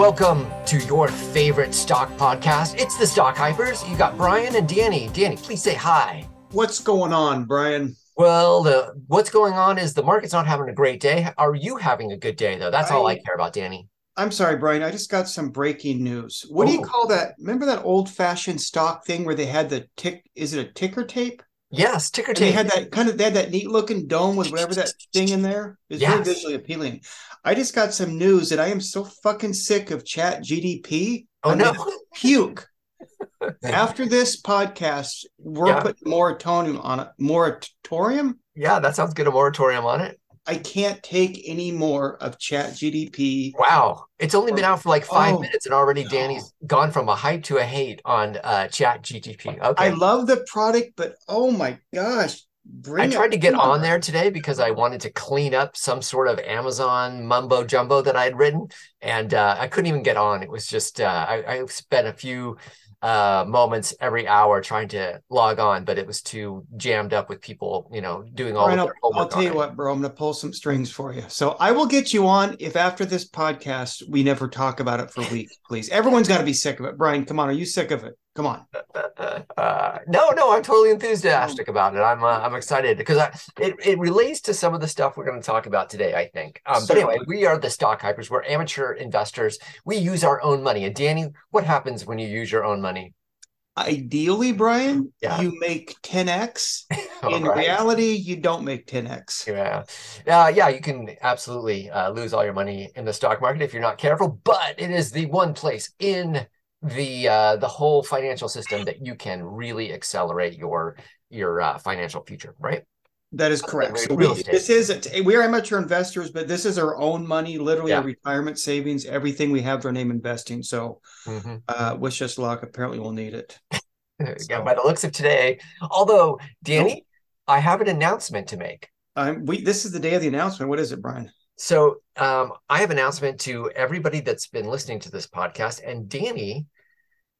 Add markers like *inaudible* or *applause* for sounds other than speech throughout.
welcome to your favorite stock podcast. It's the Stock Hypers. You got Brian and Danny. Danny, please say hi. What's going on, Brian? Well, the what's going on is the market's not having a great day. Are you having a good day though? That's all I care about, Danny. I'm sorry, Brian. I just got some breaking news. What do you Oh. call that? Remember that old-fashioned stock thing where they had the tick? Is it a ticker tape? Yes, ticker And they had that kind of they had that neat-looking dome with whatever that thing in there. It's very Yes. visually appealing. I just got some news that I am so fucking sick of Chat GDP. oh I'm no. puke. *laughs* After this podcast, we're Yeah. putting moratorium on it. Moratorium. Yeah, that sounds good. A moratorium on it. I can't take any more of Chat GDP. Wow. It's only been out for like five Oh, minutes and already no. Danny's gone from a hype to a hate on uh chat GTP. I love the product, but oh my gosh, bring I tried to get on. on there today because I wanted to clean up some sort of Amazon mumbo jumbo that I had written, and uh, I couldn't even get on. It was just uh, I, I spent a few uh, moments every hour trying to log on, but it was too jammed up with people, you know, doing all Brian, of I'll, their homework. I'll tell you what, bro. I'm gonna pull some strings for you. So I will get you on if after this podcast we never talk about it for a week, please. Everyone's got to be sick of it. Brian, come on, are you sick of it? Come on. Uh, no, no, I'm totally enthusiastic about it. I'm uh, I'm excited because I, it it relates to some of the stuff we're going to talk about today. I think. Um, but anyway, we are the stock hypers. We're amateur investors. We use our own money. And Danny, what happens when you use your own money? Ideally, Brian, Yeah. you make 10x. *laughs* In right. reality, you don't make 10x. Yeah, uh, yeah, you can absolutely uh, lose all your money in the stock market if you're not careful. But it is the one place in the uh, the whole financial system that you can really accelerate your your uh, financial future, right? That is correct. So we, this is a, we are amateur investors, but this is our own money, literally Yeah. our retirement savings. Everything we have, our name investing. So Mhm. uh, wish us luck. Apparently, we'll need it. *laughs* Yeah, by the looks of today. Although, Danny, I have an announcement to make. Um, we this is the day of the announcement. What is it, Brian? So, um, I have an announcement to everybody that's been listening to this podcast. And Danny,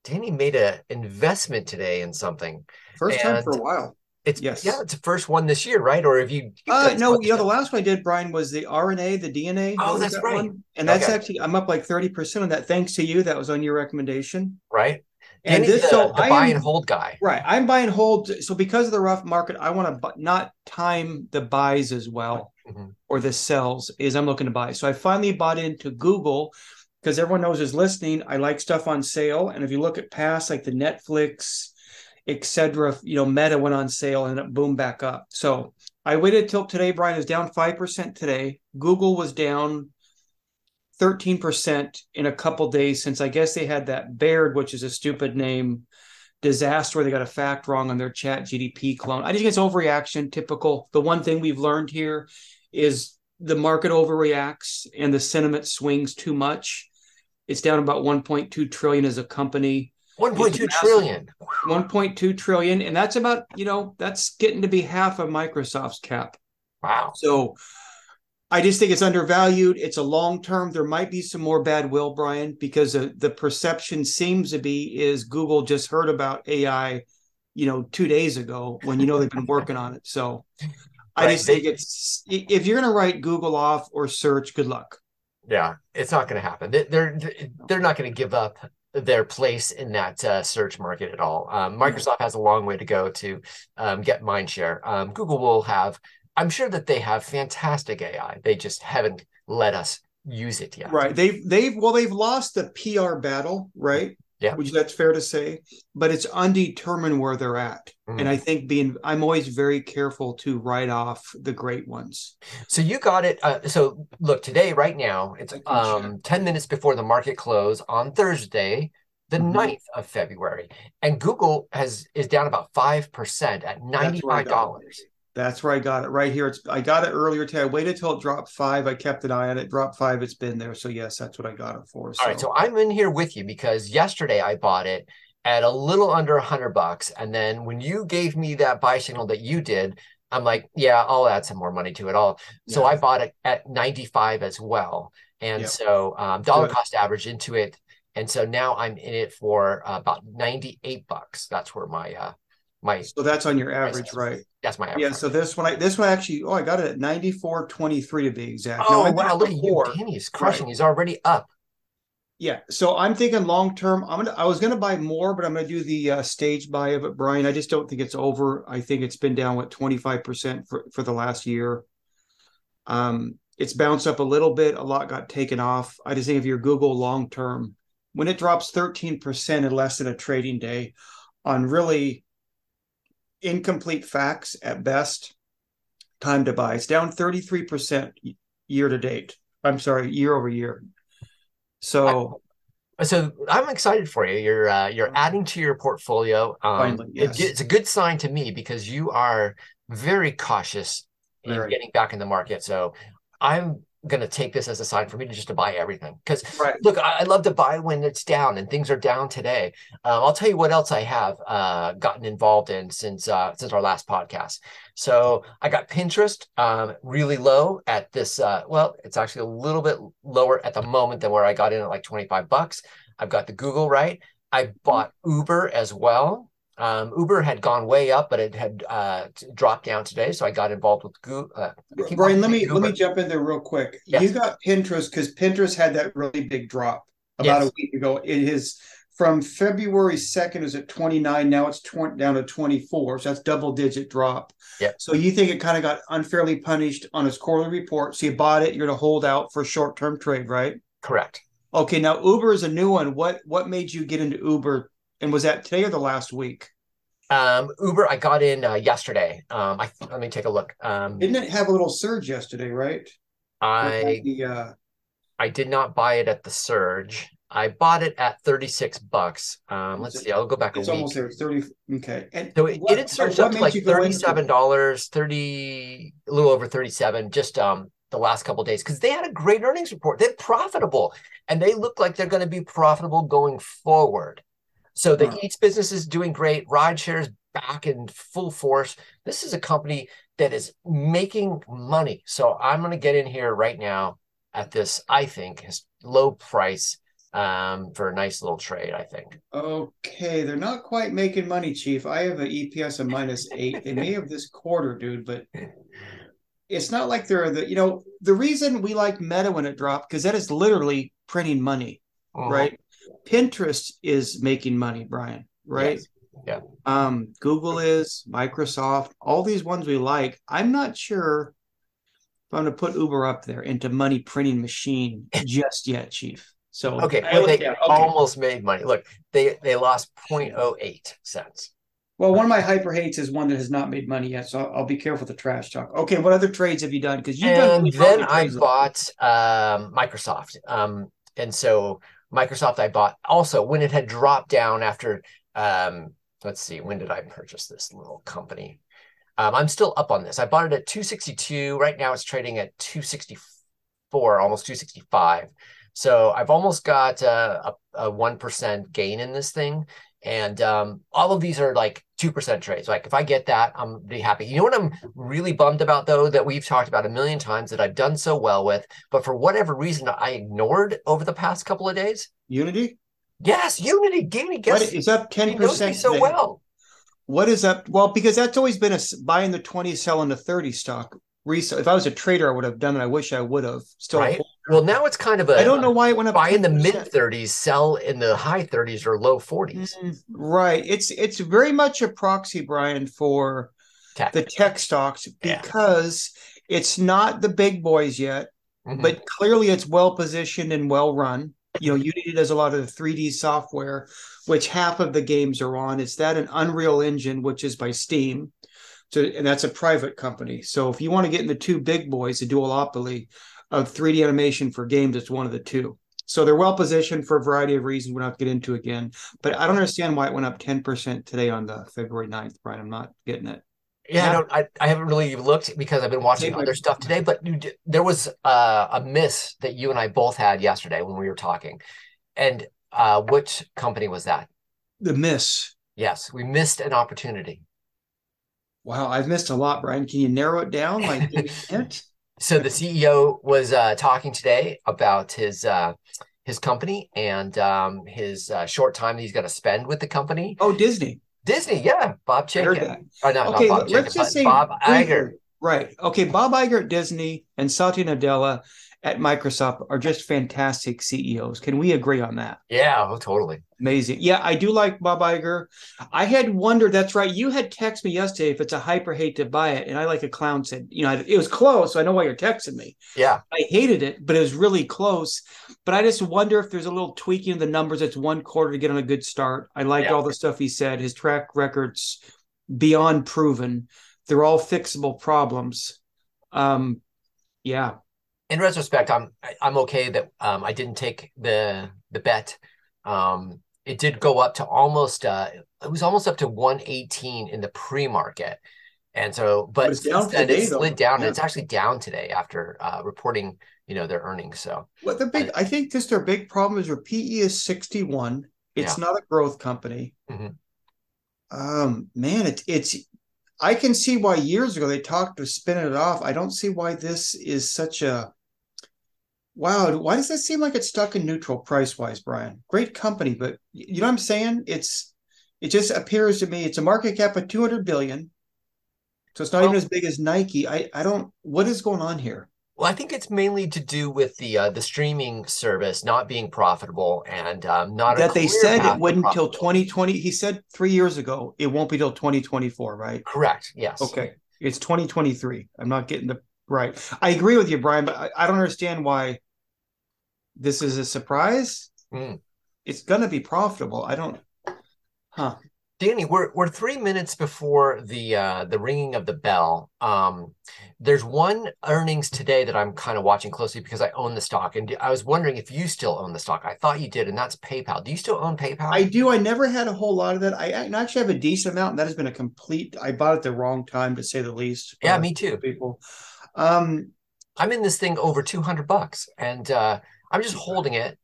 Danny made an investment today in something. First time for a while. It's Yes. yeah, it's the first one this year, right? Or have you? you've Uh, no, you know the last one I did, Brian, was the RNA, the DNA. Oh, that's that right. one? And that's Okay. actually I'm up like thirty percent on that. Thanks to you. That was on your recommendation. right? And Danny's this, the, so the I buy am- and hold guy. Right. I'm buying hold. So because of the rough market, I want to not time the buys as well Mhm. or the sells is I'm looking to buy. So I finally bought into Google because everyone knows is listening. I like stuff on sale. And if you look at past like the Netflix, etc., you know, Meta went on sale and it boomed back up. So I waited till today. Brian is down 5% today. Google was down 13% in a couple days since I guess they had that Bard, which is a stupid name, disaster where they got a fact wrong on their chat GDP clone. I just think it's overreaction, typical. The one thing we've learned here is the market overreacts and the sentiment swings too much. It's down about 1.2 trillion as a company. One point two It's massive. trillion. 1.2 trillion. And that's about, you know, that's getting to be half of Microsoft's cap. Wow. So I just think it's undervalued. It's a long term. There might be some more bad will, Brian, because the, the perception seems to be is Google just heard about AI, you know, two days ago when you know they've been working on it. So I Right, just think it's if you're going to write Google off or search, good luck. Yeah, it's not going to happen. They- They're they're not going to give up their place in that uh, search market at all. Um, Microsoft has a long way to go to um, get mind share. Um, Google will have. I'm sure that they have fantastic AI. They just haven't let us use it yet. Right. They've they've well they've lost the PR battle, right? Yeah. Which that's fair to say, but it's undetermined where they're at. Mhm. And I think being I'm always very careful to write off the great ones. So you got it. Uh, so look, today, right now, it's um, 10 minutes before the market close on Thursday, the Mhm. 9th of February. And Google has is down about 5% at That's where I got $95. That's where I got it. Right here. It's I got it earlier today. I waited till it dropped five. I kept an eye on it. Dropped five. It's been there. So yes, that's what I got it for. All right, so I'm in here with you because yesterday I bought it at a little under a hundred bucks, and then when you gave me that buy signal that you did, I'm like, yeah, I'll add some more money to it. All so Yeah. I bought it at 95 as well, and Yeah. so um, dollar Good. cost average into it, and so now I'm in it for uh, about 98 bucks. That's where my uh my so that's on your average, right? That's my average. Yeah. So this one, I this one actually, oh, I got it at ninety four twenty three to be exact. oh No, wow, look at you. Danny is crushing. He's already up. Yeah, so I'm thinking long term. I'm gonna. I was gonna buy more, but I'm gonna do the uh, stage buy of it, Brian. I just don't think it's over. I think it's been down with 25 percent for for the last year. Um, it's bounced up a little bit. A lot got taken off. I just think if you're Google long term, when it drops 13 percent in less than a trading day, on really incomplete facts at best, time to buy. It's down 33 percent year to date. I'm sorry, year over year. So, I, so I'm excited for you. You're uh, you're adding to your portfolio. Um, Finally, yes. it, it's a good sign to me because you are very cautious in Very. getting back in the market. So I'm going to take this as a sign for me to just to buy everything. Because right. look I, I love to buy when it's down and things are down today. Um, i'll tell you what else i have uh, gotten involved in since uh, since our last podcast. So i got pinterest um, really low at this uh, well it's actually a little bit lower at the moment than where i got in at like 25 bucks. I've got the google right. I bought uber as well um, Uber had gone way up, but it had uh, dropped down today. So I got involved with Google. Uh, Brian, let me say let me jump in there real quick. Yes. You got Pinterest because Pinterest had that really big drop about Yes. a week ago. It is from February second is at twenty nine. Now it's 20, down to twenty four. So that's double digit drop. Yep. So you think it kind of got unfairly punished on its quarterly report? So you bought it. You're going to hold out for short term trade, right? Correct. Okay. Now Uber is a new one. What what made you get into Uber? And was that today or the last week? Um, Uber, I got in uh, yesterday. Um, I let me take a look. Um, Didn't it have a little surge yesterday, right? I the uh, I did not buy it at the surge. I bought it at 36 bucks. Um, let's see. I'll go back a It's week. almost there. It's 30. Okay. And So it, what- it had surged up to like you go into it? thirty-seven dollars, thirty, a little over thirty-seven, just um the last couple of days because they had a great earnings report. They're profitable, and they look like they're going to be profitable going forward. So the Huh. Eats business is doing great. Rideshare is back in full force. This is a company that is making money. So I'm going to get in here right now at this, I think, is low price um, for a nice little trade. I think. Okay, they're not quite making money, Chief. I have an EPS of minus eight. They may have this quarter, dude, but it's not like they're the you know the reason we like Meta when it dropped because that is literally printing money, Mhm. right? Pinterest is making money, Brian, right? Yes. Yeah. Um, Google is, Microsoft, all these ones we like. I'm not sure if I'm going to put Uber up there into money printing machine *laughs* just yet, Chief. So Okay, looked they okay. almost made money. Look, they they lost 0.08 cents. Well, one of my hyper hates is one that has not made money yet, so I'll, I'll be careful with the trash talk. Okay, what other trades have you done? Because you've done And really then I bought um, Microsoft. Um, and so Microsoft I bought also when it had dropped down after um, let's see, when did I purchase this little company? Um, I'm still up on this. I bought it at 262. Right now it's trading at 264, almost 265. So I've almost got a, a, a 1% gain in this thing. And um, all of these are like 2% trades. Like if I get that, I'm be happy. You know what I'm really bummed about though, that we've talked about a million times that I've done so well with, but for whatever reason I ignored over the past couple of days? Unity. Yes, Unity, What, guess it's up ten he knows me so well. What is up? Well, because that's always been a s- buying the twenty, selling the thirty stock. Resale. If I was a trader, I would have done it. I wish I would have. Still, Right. Well, now it's kind of a I don't know why it went up. buy in the mid 30s, sell in the high 30s or low 40s. Mm, Right. It's it's very much a proxy, Brian, for Tech. the tech stocks Yeah. because it's not the big boys yet. Mhm. but clearly it's well positioned and well run. You know, Unity does a lot of the 3D software, which half of the games are on. It's that an Unreal Engine, which is by Steam. So, and that's a private company. So if you want to get in the two big boys, the duopoly of 3D animation for games, it's one of the two. So they're well positioned for a variety of reasons we're not get into again. But I don't understand why it went up 10% today on the February 9th, Brian. I'm not getting it. Yeah, I don't. I, I haven't really looked because I've been watching other stuff today. But you, there was uh, a miss that you and I both had yesterday when we were talking, and uh, which company was that? The miss. Yes, we missed an opportunity. Wow, I've missed a lot, Brian. Can you narrow it down? Like, give me a *laughs* hint? So the CEO was uh, talking today about his uh, his company and um, his uh, short time that he's going to spend with the company. Oh, Disney. Disney, yeah, Bob I heard Chapek. that. Okay, not Bob let's just say Bob Iger. Right. Okay. Bob Iger at Disney and Satya Nadella at Microsoft are just fantastic CEOs. Can we agree on that? Yeah, oh, totally. Amazing. Yeah, I do like Bob Iger. I had wondered, that's right. You had texted me yesterday if it's a hyper hate to buy it. And I like a clown said, you know, it was close. So I know why you're texting me. Yeah. I hated it, but it was really close. But I just wonder if there's a little tweaking of the numbers. It's one quarter to get on a good start. I liked Yeah. all the stuff he said. His track records beyond proven. They're all fixable problems. Um, yeah. In retrospect, I'm I- I'm okay that um, I didn't take the the bet. Um, it did go up to almost uh, it was almost up to 118 in the pre-market. And so, but it's down today, it slid down and it's actually down today after uh, reporting, you know, their earnings. So What the big, I think this their big problem is their PE is 61. It's not a growth company. Mhm. Um, man, it's it's I can see why years ago they talked to spinning it off. I don't see why this is such a wow. Why does that seem like it's stuck in neutral price wise, Brian? Great company, but you know what I'm saying? It's it just appears to me it's a market cap of 200 billion. So it's not even as big as Nike. I I don't what is going on here? Well, I think it's mainly to do with the uh, the streaming service not being profitable and um, not a that they said it wouldn't profitability. 2020 he said three years ago it won't be till 2024 right Correct. Yes. okay it's 2023 i'm not getting the right i agree with you brian but i, I don't understand why this is a surprise Mm. it's gonna be profitable i don't huh Danny, we're we're three minutes before the uh, the ringing of the bell. Um, there's one earnings today that I'm kind of watching closely because I own the stock, and I was wondering if you still own the stock. I thought you did, and that's PayPal. Do you still own PayPal? i do i never had a whole lot of that i, I actually have a decent amount and that has been a complete i bought it the wrong time to say the least yeah, uh, me too. people um I'm in this thing over 200 bucks, and uh, I'm just holding it.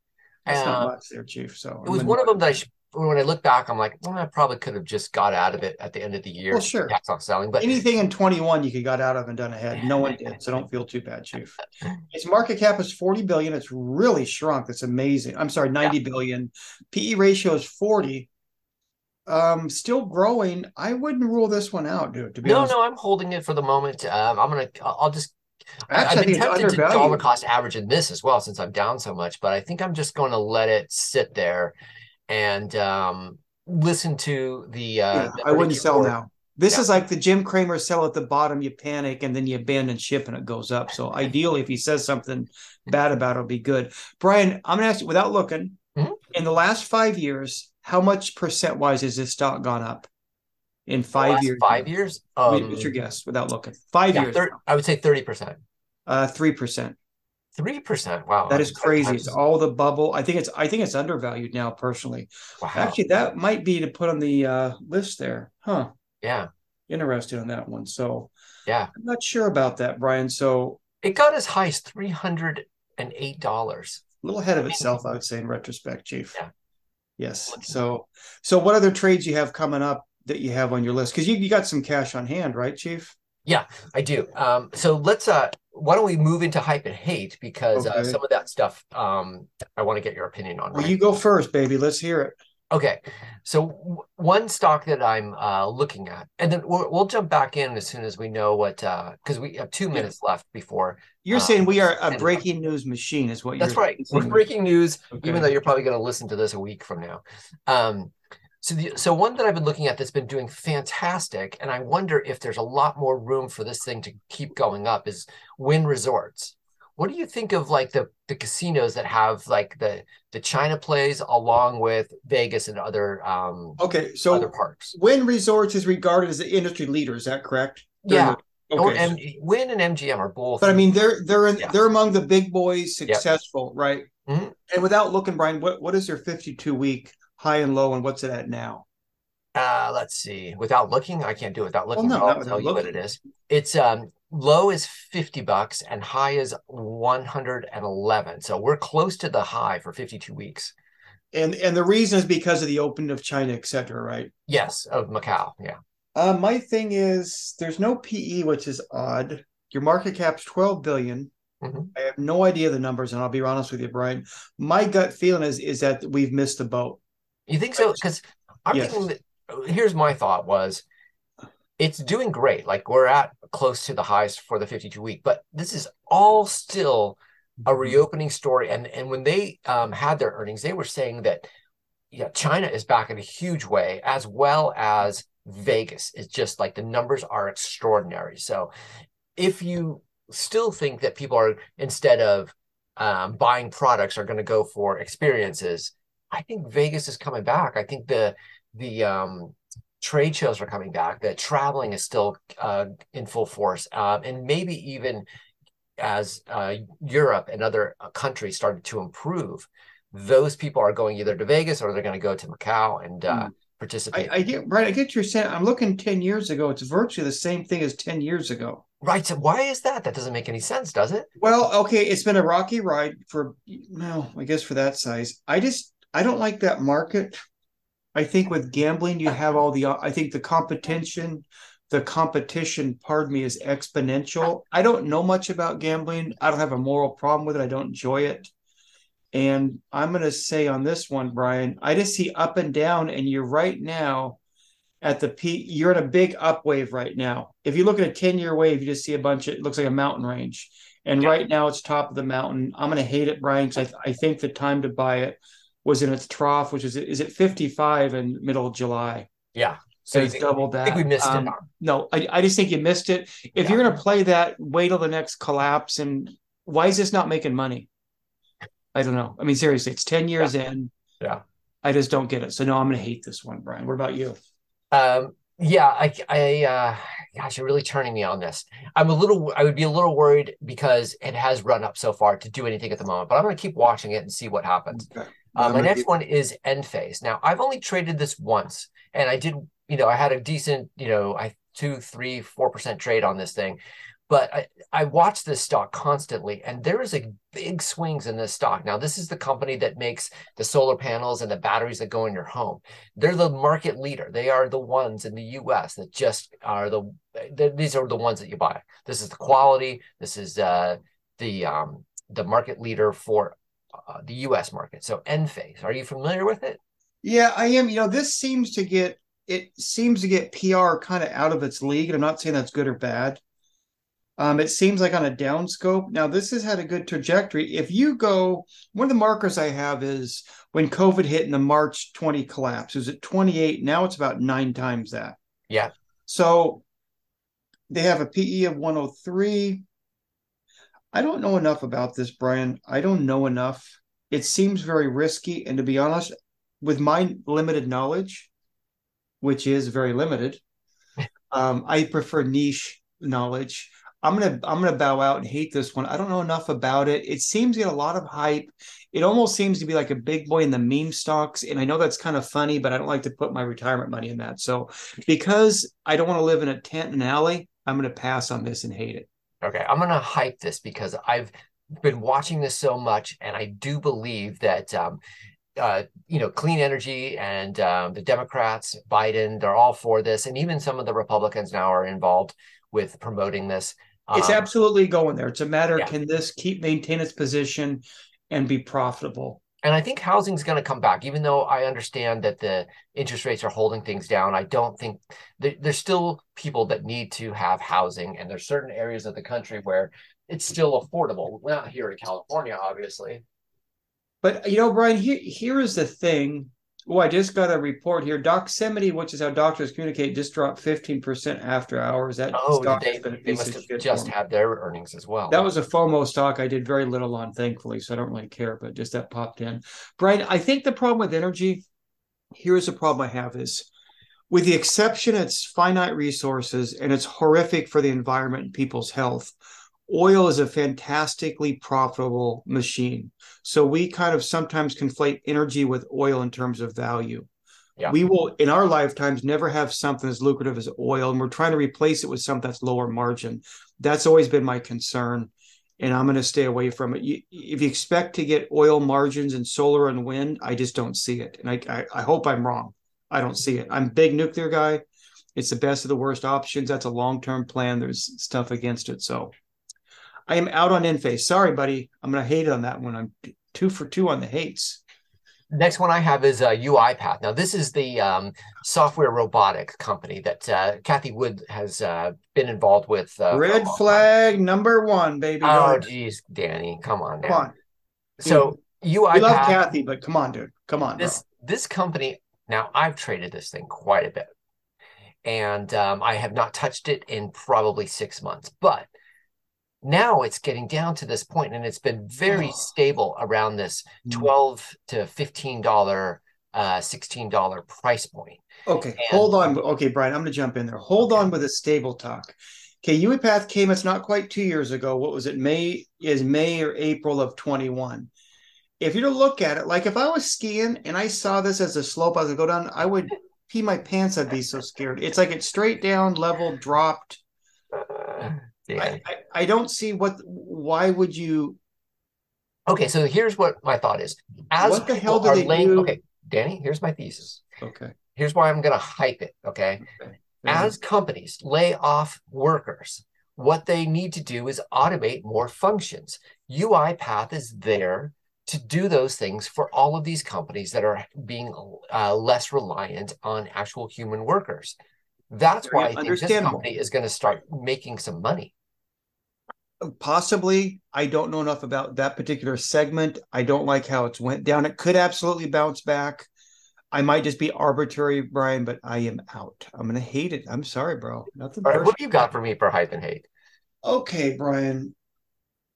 that's not much there chief so it was one of them that I sh- when I look back, I'm like, well, I probably could have just got out of it at the end of the year. Well, sure. tax off selling, but anything in 21 you could got out of and done ahead no one did so don't feel too bad chief *laughs* its market cap is 40 billion it's really shrunk it's amazing i'm sorry 90 billion. pe ratio is 40 um still growing i wouldn't rule this one out dude to be no, honest no, I'm holding it for the moment. Um, I'm gonna, I'll I'll just Actually, I've been tempted to dollar cost average in this as well since I'm down so much, but I think I'm just going to let it sit there and um, listen to the. Uh, yeah, the i wouldn't sell now this Yeah. is like the jim cramer sell at the bottom you panic and then you abandon ship and it goes up so ideally if he says something bad about it, it'll be good brian i'm gonna ask you without looking Mhm. in the last five years how much percent wise has this stock gone up in five years Five years. Um, what's your guess without looking? Five yeah, years. thir- I would say thirty percent. Uh, three percent. Three percent. Wow, That is crazy. It's all the bubble. I think it's. I think it's undervalued now, personally. Wow. Actually, that might be to put on the uh, list there, huh? yeah, Interested on that one. So yeah. I'm not sure about that, Brian. So It got as high as three hundred and eight dollars. a little ahead of itself, I would say, in retrospect, Chief. Yeah. Yes. So, so what other trades you have coming up that you have on your list? Because you, you got some cash on hand, right, Chief? Yeah, I do. Um, so let's uh why don't we move into hype and hate because uh, some of that stuff um I want to get your opinion on. Well, right? you go first, baby. Let's hear it. Okay, so one stock that I'm uh, looking at, and then we'll, we'll jump back in as soon as we know what, because we have two minutes left before. You're Uh, saying we are a breaking news machine, is what That's you're right. We're breaking news, Okay. even though you're probably going to listen to this a week from now. Um, so, the, so one that I've been looking at that's been doing fantastic, and I wonder if there's a lot more room for this thing to keep going up is Wynn Resorts. What do you think of like the the casinos that have like the the China plays along with Vegas and other um Okay, so other parks? Wynn Resorts is regarded as the industry leader. Is that correct? Yeah. the- okay. M- Wynn and MGM are both. but I mean, they're they're in, Yeah. they're among the big boys, successful, right? Mhm. And without looking, Brian, what what is their 52 week high and low, and what's it at now? Uh, let's see. Without looking, I can't do it without looking. no, but not I'll tell you what it is. It's um low is 50 bucks and high is 111. So we're close to the high for 52 weeks. And and the reason is because of the opening of China, et cetera, right? Yes, of Macau. Yeah. Uh, my thing is there's no PE, which is odd. Your market cap's 12 billion. Mhm. I have no idea the numbers, and I'll be honest with you, Brian. My gut feeling is is that we've missed the boat. You think so? Because I'm Yes. thinking that here's my thought was it's doing great. Like we're at close to the highs for the 52 week, but this is all still a Mm-hmm. reopening story. And and when they um, had their earnings, they were saying that yeah, China is back in a huge way, as well as Vegas. It's just like the numbers are extraordinary. So if you still think that people are instead of um, buying products are going to go for experiences, I think Vegas is coming back. I think the the um, trade shows are coming back. That traveling is still uh, in full force, um, and maybe even as uh, Europe and other uh, countries started to improve, those people are going either to Vegas or they're going to go to Macau and uh, Mm. participate. I, I get right. I get your saying. I'm looking ten years ago. It's virtually the same thing as ten years ago. right. So why is that? That doesn't make any sense, does it? Well, okay, it's been a rocky ride for well, I guess for that size. I just I don't like that market. I think with gambling, you have all the I think the competition, the competition, pardon me, is exponential. I don't know much about gambling. I don't have a moral problem with it. I don't enjoy it. And I'm going to say on this one, Brian, I just see up and down, and you're right now at the peak. You're in a big up wave right now. If you look at a 10 year wave, you just see a bunch of it looks like a mountain range. And Yeah. right now it's top of the mountain. I'm going to hate it, Brian, because I, I think the time to buy it was in its trough, which is is it 55 in middle of July. Yeah. So it's doubled double I that. think we missed Um, it. No, I, I just think you missed it. If Yeah. you're going to play that, wait till the next collapse. And why is this not making money? I don't know. I mean, seriously, it's 10 years in. Yeah. I just don't get it. So, no, I'm going to hate this one, Brian. What about you? Um, yeah, I, I, uh, gosh, you're really turning me on this. I'm a little, I would be a little worried because it has run up so far to do anything at the moment, but I'm going to keep watching it and see what happens. Okay. Uh, my next one is Enphase. Now, I've only traded this once, and I did, you know, I had a decent, you know, I two, three, four percent trade on this thing, but I, I watch this stock constantly, and there is a big swings in this stock. Now, this is the company that makes the solar panels and the batteries that go in your home. They're the market leader. They are the ones in the U.S. that just are the. These are the ones that you buy. This is the quality. This is uh, the um, the market leader for uh, the U.S. market. So Enphase, are you familiar with it? Yeah, I am. You know, this seems to get it seems to get PR kind of out of its league, and I'm not saying that's good or bad. Um, it seems like on a down scope. Now, this has had a good trajectory. If you go, one of the markers I have is when COVID hit in the March 20 collapse. It was at 28. Now it's about nine times that. Yeah. So they have a PE of 103. I don't know enough about this, Brian. I don't know enough. It seems very risky. And to be honest, with my limited knowledge, which is very limited, *laughs* um, I prefer niche knowledge. I'm gonna I'm gonna bow out and hate this one. I don't know enough about it. It seems to get a lot of hype. It almost seems to be like a big boy in the meme stocks, and I know that's kind of funny, but I don't like to put my retirement money in that. So because I don't want to live in a tent and alley, I'm gonna pass on this and hate it. Okay, I'm gonna hype this because I've been watching this so much, and I do believe that um, uh, you know, clean energy and um, the Democrats, Biden, they're all for this, and even some of the Republicans now are involved with promoting this. It's Um, absolutely going there. It's a matter yeah. can this keep maintain its position and be profitable? And I think housing is going to come back, even though I understand that the interest rates are holding things down. I don't think there, there's still people that need to have housing, and there's certain areas of the country where it's still affordable. We're not here in California, obviously. But you know, Brian, here here is the thing. Oh, I just got a report here. Doximity, which is how doctors communicate, just dropped 15% after hours. That Oh, stock they, they must have just for me. had their earnings as well. That was a FOMO stock I did very little on, thankfully, so I don't really care, but just that popped in. Brian, I think the problem with energy, here's the problem I have is with the exception it's finite resources and it's horrific for the environment and people's health. Oil is a fantastically profitable machine. So we kind of sometimes conflate energy with oil in terms of value. Yeah. We will, in our lifetimes, never have something as lucrative as oil, and we're trying to replace it with something that's lower margin. That's always been my concern, and I'm going to stay away from it. You, if you expect to get oil margins in solar and wind, I just don't see it, and I, I, I hope I'm wrong. I don't see it. I'm a big nuclear guy. It's the best of the worst options. That's a long term plan. There's stuff against it, so I am out on Enphase. Sorry, buddy. I'm going to hate on that one. I'm two for two on the hates. next one I have is uh, UiPath. Now, this is the um, software robotic company that uh, Cathie Wood has uh, been involved with. Uh, Red flag number one, baby. Oh, geez, Danny, come on now. Come on. So UiPath. We love Cathie, but come on, dude. Come on. This bro. this company. Now, I've traded this thing quite a bit, and um, I have not touched it in probably six months, but now it's getting down to this point and it's been very oh. stable around this mm. 12 to 15 dollar uh 16 dollar price point. Okay and, hold on. Okay brian i'm gonna jump in there. Hold okay. on with the stable talk. Okay uipath came it's not quite two years ago. What was it? May is may or april of 21 if you to look at it like if i was skiing and i saw this as a slope as i go down i would pee my pants i'd be so scared. It's like it's straight down level dropped yeah. I, I, I don't see what why would you okay so here's what my thought is as what the hell do they laying, do? okay danny here's my thesis okay here's why i'm gonna hype it okay, okay. as companies lay off workers what they need to do is automate more functions uipath is there to do those things for all of these companies that are being uh, less reliant on actual human workers that's why I think this company is going to start making some money. Possibly. I don't know enough about that particular segment. I don't like how it's went down. It could absolutely bounce back. I might just be arbitrary, Brian, but I am out. I'm gonna hate it. I'm sorry, bro. Nothing. Right, what do you got for me for hype and hate? Okay, Brian.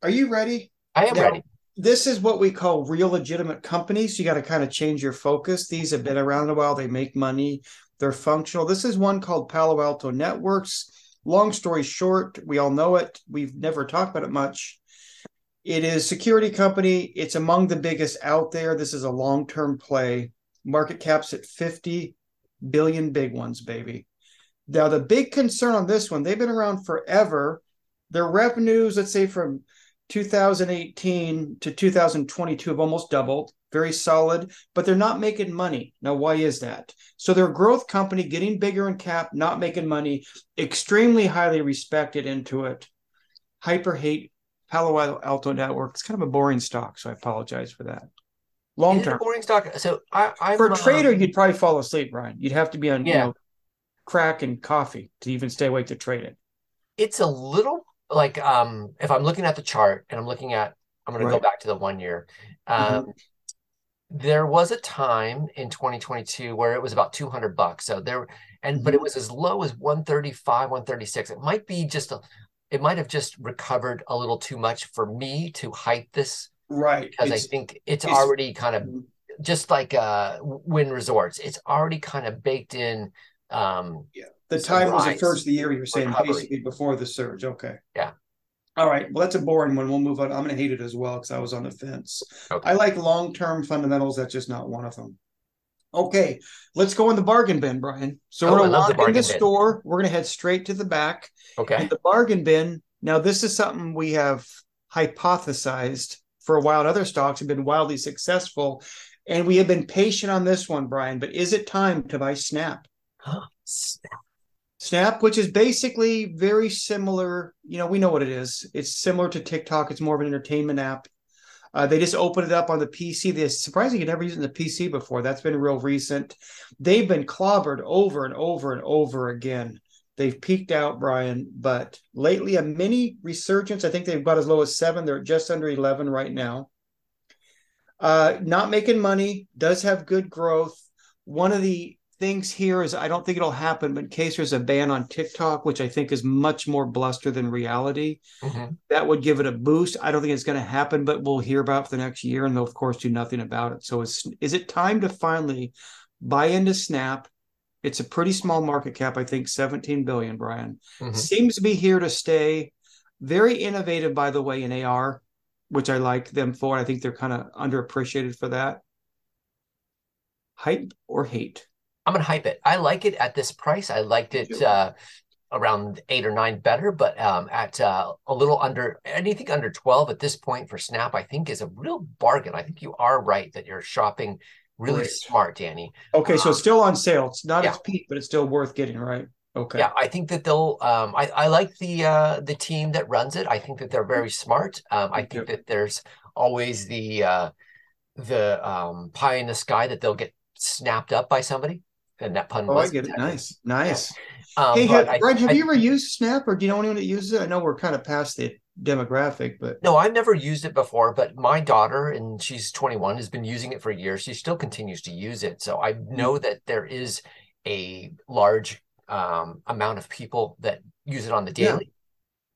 Are you ready? I am now, ready. This is what we call real legitimate companies. You got to kind of change your focus. These have been around a while. They make money. They're functional. This is one called Palo Alto Networks. Long story short, we all know it. We've never talked about it much. It is security company. It's among the biggest out there. This is a long-term play. Market caps at 50 billion big ones, baby. Now, the big concern on this one, they've been around forever. Their revenues, let's say from 2018 to 2022 have almost doubled, very solid, but they're not making money. Now, why is that? So they're a growth company getting bigger in cap, not making money, extremely highly respected into it. Hyper hate Palo Alto Network. It's kind of a boring stock, so I apologize for that. Long term. boring stock. So I, I'm, for a trader, um, you'd probably fall asleep, Brian. You'd have to be on yeah. you know, crack and coffee to even stay awake to trade it. It's a little like um if I'm looking at the chart and I'm looking at I'm going right. to go back to the one year. Mm-hmm. Um, mm-hmm. There was a time in 2022 where it was about 200 bucks. So there, and but it mm-hmm. was as low as 135, 136. It might be just a, it might have just recovered a little too much for me to hype this. Right. Because it's, I think it's, it's, already kind of mm-hmm. just like uh Wynn Resorts. It's already kind of baked in. Um, yeah the time was the first of the year. You were saying recovery. basically before the surge. Okay. Yeah. All right. Well, that's a boring one. We'll move on. I'm going to hate it as well because I was on the fence. Okay. I like long term fundamentals. That's just not one of them. Okay, let's go in the bargain bin, Brian. So oh, we're going to walk in the store. We're going to head straight to the back. Okay. In the bargain bin. Now, this is something we have hypothesized for a while. Other stocks have been wildly successful, and we have been patient on this one, Brian. But is it time to buy Snap? *gasps* Snap. Snap, which is basically very similar. You know, we know what it is. It's similar to TikTok. It's more of an entertainment app. Uh, they just opened it up on the PC. They surprisingly never used the PC before. That's been real recent. They've been clobbered over and over and over again. They've peaked out, Brian, but lately a mini resurgence. I think they've got as low as seven. They're just under 11 right now. Uh, not making money, does have good growth. One of the things here is I don't think it'll happen, but in case there's a ban on TikTok, which I think is much more bluster than reality, mm-hmm. that would give it a boost. I don't think it's going to happen, but we'll hear about for the next year, and they'll of course do nothing about it. So is is it time to finally buy into Snap? It's a pretty small market cap, I think 17 billion, Brian. Mm-hmm. Seems to be here to stay. Very innovative, by the way, in AR, which I like them for. I think they're kind of underappreciated for that. Hype or hate? I'm gonna hype it. I like it at this price. I liked it uh, around eight or nine better, but um, at uh, a little under anything under 12 at this point for Snap, I think is a real bargain. I think you are right that you're shopping really Great. smart, Danny. Okay, so it's um, still on sale. It's not yeah. its peak, but it's still worth getting, right? Okay. Yeah, I think that they'll. Um, I I like the uh, the team that runs it. I think that they're very smart. Um, I think that there's always the uh, the um, pie in the sky that they'll get snapped up by somebody. And that pun Oh, was I get it. Nice, nice. Um, hey, have, I- Brian, have I- you ever used Snap, or do you know anyone that uses it? I know we're kind of past the demographic, but No, I've never used it before, but my daughter, and she's 21, has been using it for years. She still continues to use it. So I know that there is a large um, amount of people that use it on the Yeah. daily.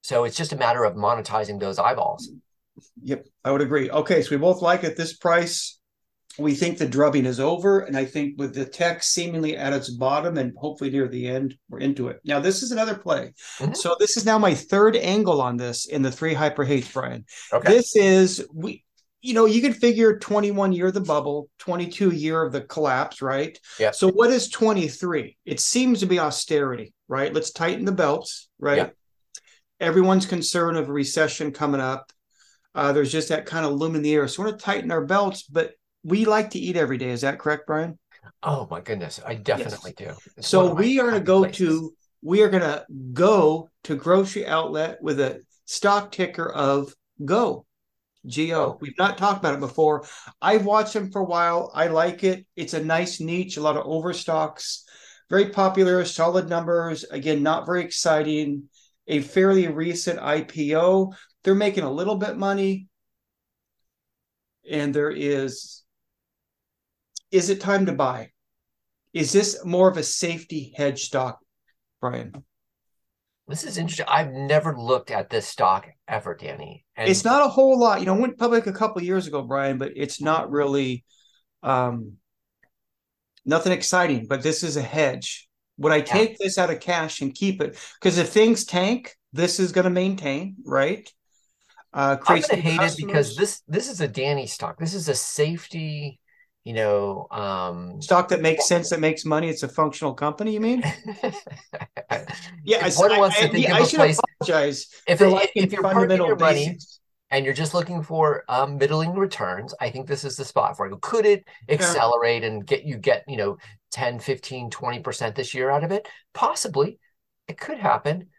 So it's just a matter of monetizing those eyeballs. Yep, I would agree. Okay, so we both like it this price. We think the drubbing is over, and I think with the tech seemingly at its bottom and hopefully near the end, we're into it. Now, this is another play. Mhm. So this is now my third angle on this in the three hyper hates, Brian. Okay. This is we you know, you can figure 21 year of the bubble, 22 year of the collapse, right? Yeah. So what is 23? It seems to be austerity, right? Let's tighten the belts, right? Yeah. Everyone's concerned of a recession coming up. Uh, there's just that kind of loom in the air. So we're going to tighten our belts, but we like to eat every day. Is that correct, Brian? Oh my goodness, I definitely do. It's So one of my we are going to go places. to we are going to go to grocery outlet with a stock ticker of Go. Go. Oh. We've not talked about it before. I've watched them for a while. I like it. It's a nice niche, a lot of overstocks, very popular, solid numbers. Again, not very exciting. A fairly recent IPO. They're making a little bit money. And there is is it time to buy? Is this more of a safety hedge stock, Brian? This is interesting. I've never looked at this stock ever, Danny. And it's not a whole lot. You know, went public a couple years ago, Brian, but it's not really um nothing exciting. But this is a hedge. Would I take this out of cash and keep it? Because if things tank, this is going to maintain, right? Uh, I'm gonna new hate it because this this is a Danny stock. This is a safety, you know, um stock that makes sense, that makes money. It's a functional company. You mean? *laughs* Yeah, I, wants I, to think yeah, of I a should place apologize if it, if you're parking fundamental your money basics. and you're just looking for um, middling returns, I think this is the spot for you. Could it accelerate and get you get, you know, 10, 15, 20% this year out of it? Possibly. It could happen.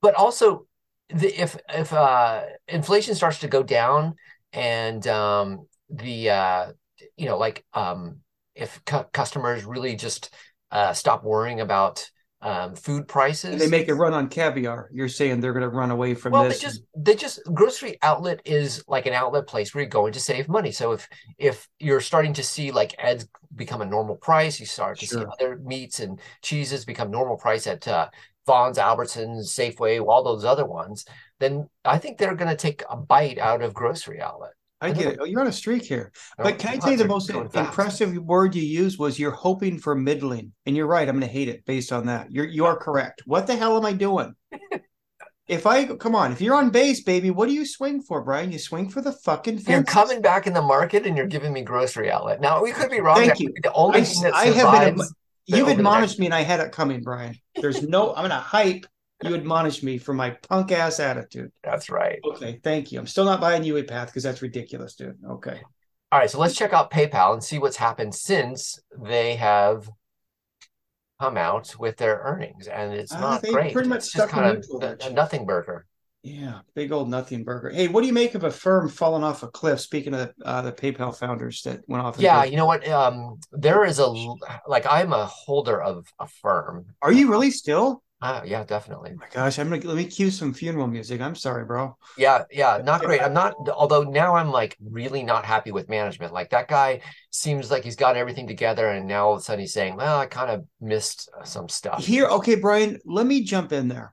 But also the, if if uh, inflation starts to go down and um, the uh, you know like um, if cu customers really just uh, stop worrying about um, food prices And they make a run on caviar. You're saying they're going to run away from well, this. they just they just grocery outlet is like an outlet place where you're going to save money. So if if you're starting to see like eggs become a normal price, you start to see other meats and cheeses become normal price at uh, Vons, Albertsons, Safeway, all those other ones, then I think they're going to take a bite out of grocery outlet. I get it. Oh, you're on a streak here. But can I tell you the most are going fast. impressive word you used was you're hoping for middling. And you're right. I'm going to hate it based on that. You're you are correct. What the hell am I doing? *laughs* if I come on, if you're on base, baby, what do you swing for, Brian? You swing for the fucking fence. You're coming back in the market and you're giving me grocery outlet. Now we could be wrong. Thank you. The only I- thing that I have been. You've admonished me and I had it coming, Brian. There's no I'm going to hype. You admonished me for my punk ass attitude. That's right. Okay, thank you. I'm still not buying UiPath because that's ridiculous, dude. Okay. All right, so let's check out PayPal and see what's happened since they have come out with their earnings, and it's Uh, not great. pretty much It's stuck in kind of a, a nothing burger. Yeah, big old nothing burger. Hey, what do you make of Affirm falling off a cliff? Speaking of uh, the PayPal founders that went off. Yeah, you know what? Um, there is a like I'm a holder of Affirm. Are you really still? Uh, yeah, definitely. Oh my gosh, I'm gonna let me cue some funeral music. I'm sorry, bro. Yeah, yeah, not great. I'm not, although now I'm like really not happy with management. Like that guy seems like he's got everything together, and now all of a sudden he's saying, "Well, I kind of missed uh, some stuff." Here, okay, Brian, let me jump in there.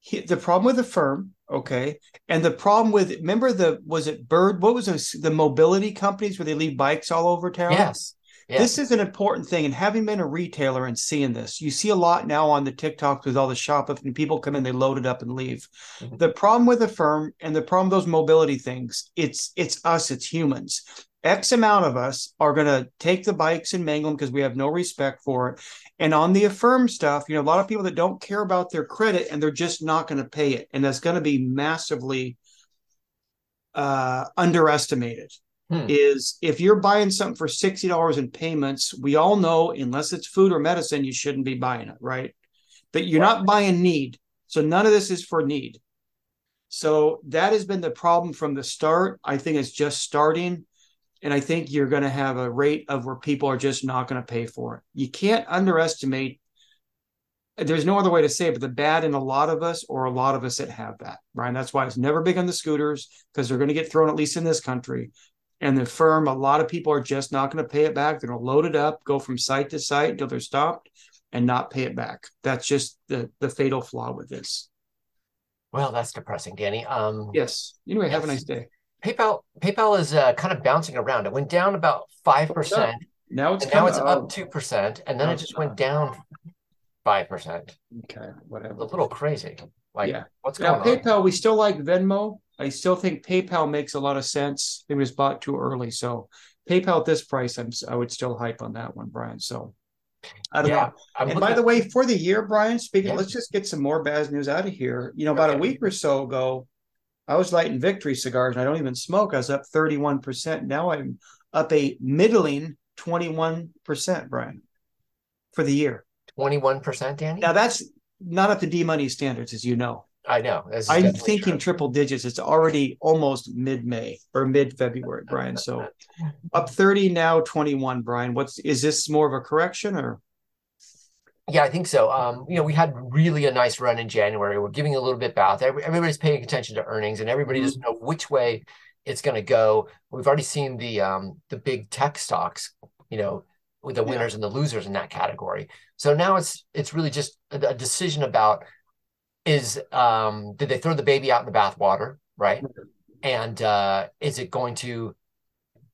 He- the problem with the firm, okay, and the problem with remember the was it Bird? What was those the mobility companies where they leave bikes all over town? Yes. This is an important thing. And having been a retailer and seeing this, you see a lot now on the TikToks with all the shoplifting. People come in, they load it up and leave. Mhm. The problem with the firm and the problem with those mobility things, it's it's us, it's humans. X amount of us are going to take the bikes and mangle them because we have no respect for it. And on the affirm stuff, you know, a lot of people that don't care about their credit and they're just not going to pay it. And that's going to be massively uh, underestimated Hmm. is if you're buying something for $60 in payments, we all know, unless it's food or medicine, you shouldn't be buying it, right? But you're not buying need. So none of this is for need. So that has been the problem from the start. I think it's just starting. And I think you're going to have a rate of where people are just not going to pay for it. You can't underestimate there's no other way to say it, but the bad in a lot of us or a lot of us that have that, Brian. That's why it's never big on the scooters because they're going to get thrown, at least in this country. And the firm, a lot of people are just not going to pay it back. They're going to load it up, go from site to site until they're stopped and not pay it back. That's just the, the fatal flaw with this. Well, that's depressing, Danny. Um, yes. Anyway, yes. have a nice day. PayPal PayPal is uh, kind of bouncing around. It went down about five percent. Now it's now it's up two percent, and then it just went down five percent. Okay, whatever. a little crazy. Like, yeah. what's now, going PayPal, we still like Venmo. I still think PayPal makes a lot of sense. It was bought too early, so PayPal at this price, I'm I would still hype on that one, Brian. So I don't yeah, know. I'm and by the way, for the year, Brian, speaking, yeah. let's just get some more bad news out of here. You know, about okay. a week or so ago, I was lighting victory cigars and I don't even smoke. I was up 31%. Now I'm up a middling 21%, Brian, for the year. 21%, Danny? Now that's not up to D money standards, as you know. I know. I'm thinking true. triple digits. It's already almost mid May or mid February, Brian. So *laughs* up 30 now, 21, Brian. What's is this more of a correction or? Yeah, I think so. Um, you know, we had really a nice run in January. We're giving a little bit back. Everybody's paying attention to earnings, and everybody mm-hmm. doesn't know which way it's going to go. We've already seen the um, the big tech stocks, you know, with the winners yeah. and the losers in that category. So now it's it's really just a, a decision about is um, did they throw the baby out in the bathwater, right? And uh, is it going to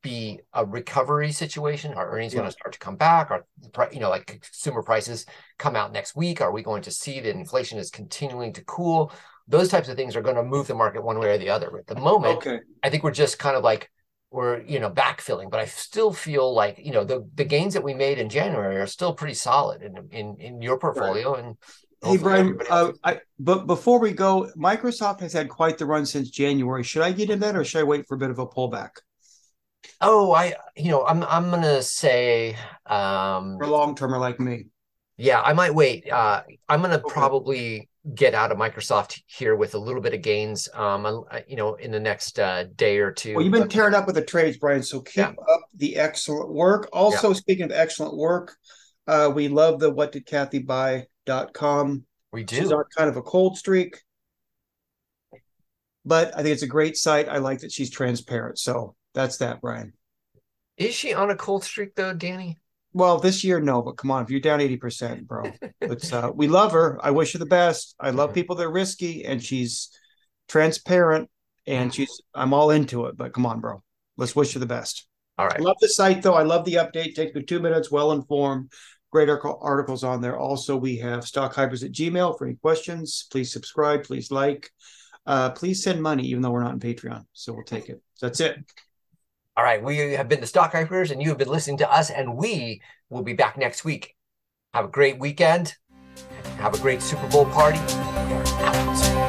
be a recovery situation? Are earnings yeah. going to start to come back? Are you know like consumer prices come out next week? Are we going to see that inflation is continuing to cool? Those types of things are going to move the market one way or the other. At the moment, okay. I think we're just kind of like we're you know backfilling, but I still feel like you know the the gains that we made in January are still pretty solid in in in your portfolio right. and Hey Brian, uh, I, but before we go, Microsoft has had quite the run since January. Should I get in that, or should I wait for a bit of a pullback? Oh, I you know I'm I'm gonna say um, for long termer like me. Yeah, I might wait. Uh, I'm gonna okay. probably get out of Microsoft here with a little bit of gains. Um, uh, you know, in the next uh, day or two. Well, you've been tearing up with the trades, Brian. So keep yeah. up the excellent work. Also, yeah. speaking of excellent work, uh, we love the what did Cathie buy dot com. We do. She's on kind of a cold streak, but I think it's a great site. I like that she's transparent. So that's that, Brian. Is she on a cold streak though, Danny? Well, this year, no, but come on, if you're down 80%, bro, *laughs* it's uh we love her. I wish her the best. I love people that are risky and she's transparent and she's I'm all into it, but come on, bro. Let's wish her the best. All right. I love the site though. I love the update. Takes me two minutes, well informed. Great articles on there. Also, we have stock hypers at Gmail for any questions. Please subscribe. Please like. Uh, please send money, even though we're not in Patreon. So we'll take it. That's it. All right. We have been the Stock Hypers, and you have been listening to us, and we will be back next week. Have a great weekend. Have a great Super Bowl party. We are out.